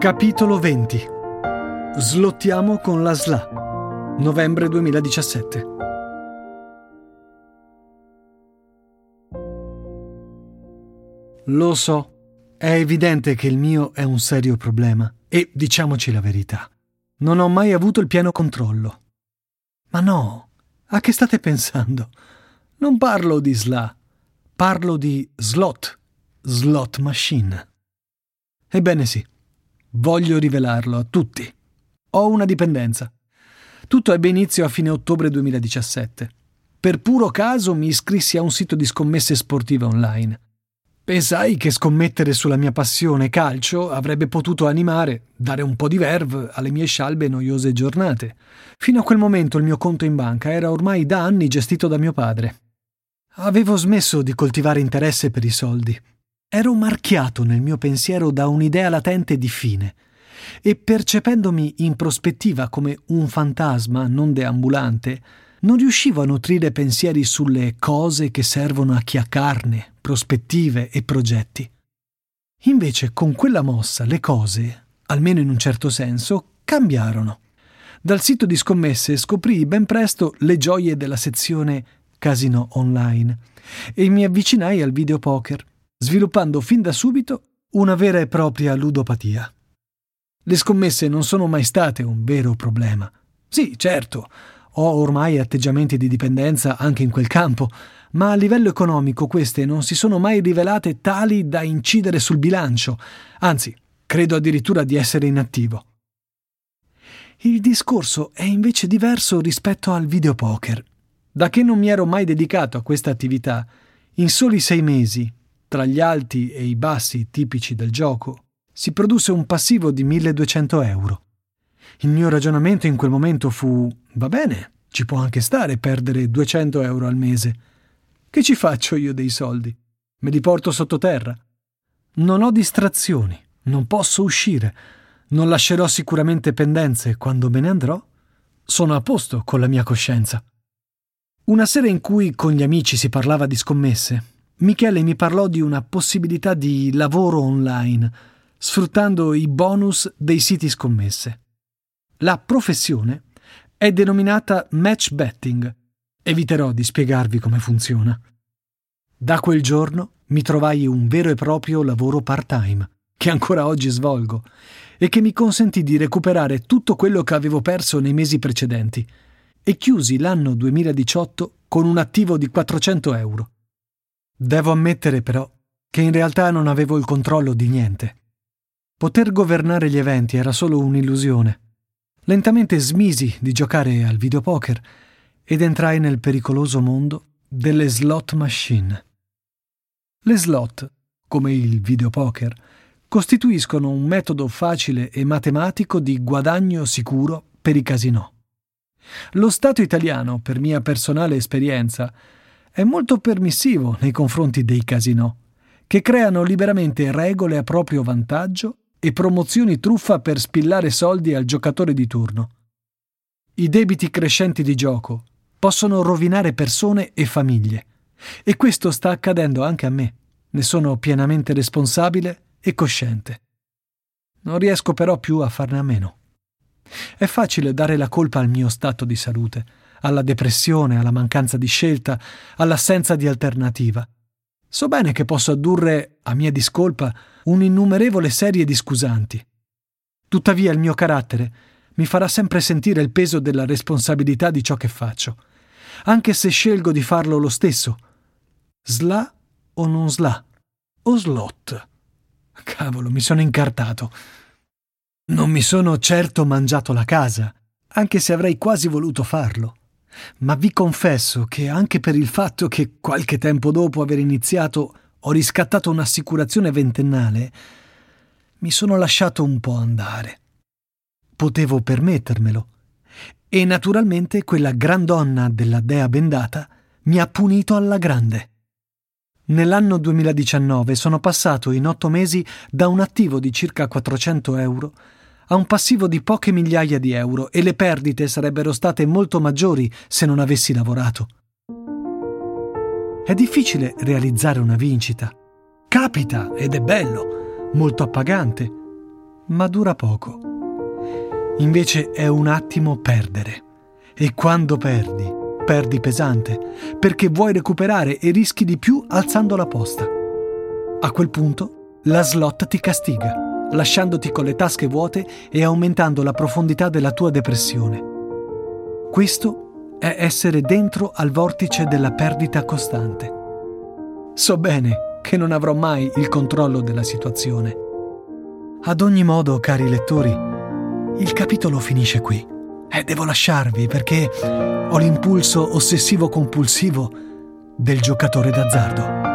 Capitolo 20 Slottiamo con la SLA Novembre 2017 Lo so, è evidente che il mio è un serio problema e diciamoci la verità. Non ho mai avuto il pieno controllo. Ma no, a che state pensando? Non parlo di SLA, parlo di slot, slot machine. Ebbene sì, voglio rivelarlo a tutti. Ho una dipendenza. Tutto ebbe inizio a fine ottobre 2017. Per puro caso mi iscrissi a un sito di scommesse sportive online. Pensai che scommettere sulla mia passione calcio avrebbe potuto animare, dare un po' di verve alle mie scialbe e noiose giornate. Fino a quel momento il mio conto in banca era ormai da anni gestito da mio padre. Avevo smesso di coltivare interesse per i soldi Ero marchiato nel mio pensiero da un'idea latente di fine e percependomi in prospettiva come un fantasma non deambulante, non riuscivo a nutrire pensieri sulle cose che servono a chi ha carne, prospettive e progetti. Invece con quella mossa le cose, almeno in un certo senso, cambiarono. Dal sito di scommesse scoprì ben presto le gioie della sezione casino online e mi avvicinai al videopoker sviluppando fin da subito una vera e propria ludopatia. Le scommesse non sono mai state un vero problema. Sì, certo, ho ormai atteggiamenti di dipendenza anche in quel campo, ma a livello economico queste non si sono mai rivelate tali da incidere sul bilancio, anzi, credo addirittura di essere inattivo. Il discorso è invece diverso rispetto al videopoker. Da che non mi ero mai dedicato a questa attività, in soli sei mesi tra gli alti e i bassi tipici del gioco, si produsse un passivo di 1200 euro. Il mio ragionamento in quel momento fu: va bene, ci può anche stare perdere 200 euro al mese. Che ci faccio io dei soldi? Me li porto sottoterra? Non ho distrazioni, non posso uscire, non lascerò sicuramente pendenze quando me ne andrò. Sono a posto con la mia coscienza. Una sera in cui con gli amici si parlava di scommesse, Michele mi parlò di una possibilità di lavoro online, sfruttando i bonus dei siti scommesse. La professione è denominata match betting. Eviterò di spiegarvi come funziona. Da quel giorno mi trovai un vero e proprio lavoro part-time, che ancora oggi svolgo, e che mi consentì di recuperare tutto quello che avevo perso nei mesi precedenti, e chiusi l'anno 2018 con un attivo di 400 euro. Devo ammettere però che in realtà non avevo il controllo di niente. Poter governare gli eventi era solo un'illusione. Lentamente smisi di giocare al videopoker ed entrai nel pericoloso mondo delle slot machine. Le slot, come il videopoker, costituiscono un metodo facile e matematico di guadagno sicuro per i casinò. Lo Stato italiano, per mia personale esperienza, è molto permissivo nei confronti dei casinò, che creano liberamente regole a proprio vantaggio e promozioni truffa per spillare soldi al giocatore di turno. I debiti crescenti di gioco possono rovinare persone e famiglie, e questo sta accadendo anche a me. Ne sono pienamente responsabile e cosciente. Non riesco però più a farne a meno. È facile dare la colpa al mio stato di salute, alla depressione, alla mancanza di scelta, all'assenza di alternativa. So bene che posso addurre, a mia discolpa, un'innumerevole serie di scusanti. Tuttavia il mio carattere mi farà sempre sentire il peso della responsabilità di ciò che faccio, anche se scelgo di farlo lo stesso. Sla o non sla? O slot? Cavolo, mi sono incartato. Non mi sono certo mangiato la casa, anche se avrei quasi voluto farlo. Ma vi confesso che anche per il fatto che qualche tempo dopo aver iniziato ho riscattato un'assicurazione ventennale, mi sono lasciato un po' andare. Potevo permettermelo. E naturalmente quella gran donna della dea bendata mi ha punito alla grande. Nell'anno 2019 sono passato in otto mesi da un attivo di circa 400 euro ha un passivo di poche migliaia di euro e le perdite sarebbero state molto maggiori se non avessi lavorato. È difficile realizzare una vincita. Capita ed è bello, molto appagante, ma dura poco. Invece è un attimo perdere. E quando perdi, perdi pesante, perché vuoi recuperare e rischi di più alzando la posta. A quel punto la slot ti castiga, lasciandoti con le tasche vuote e aumentando la profondità della tua depressione. Questo è essere dentro al vortice della perdita costante. So bene che non avrò mai il controllo della situazione. Ad ogni modo, cari lettori, il capitolo finisce qui. E devo lasciarvi perché ho l'impulso ossessivo-compulsivo del giocatore d'azzardo.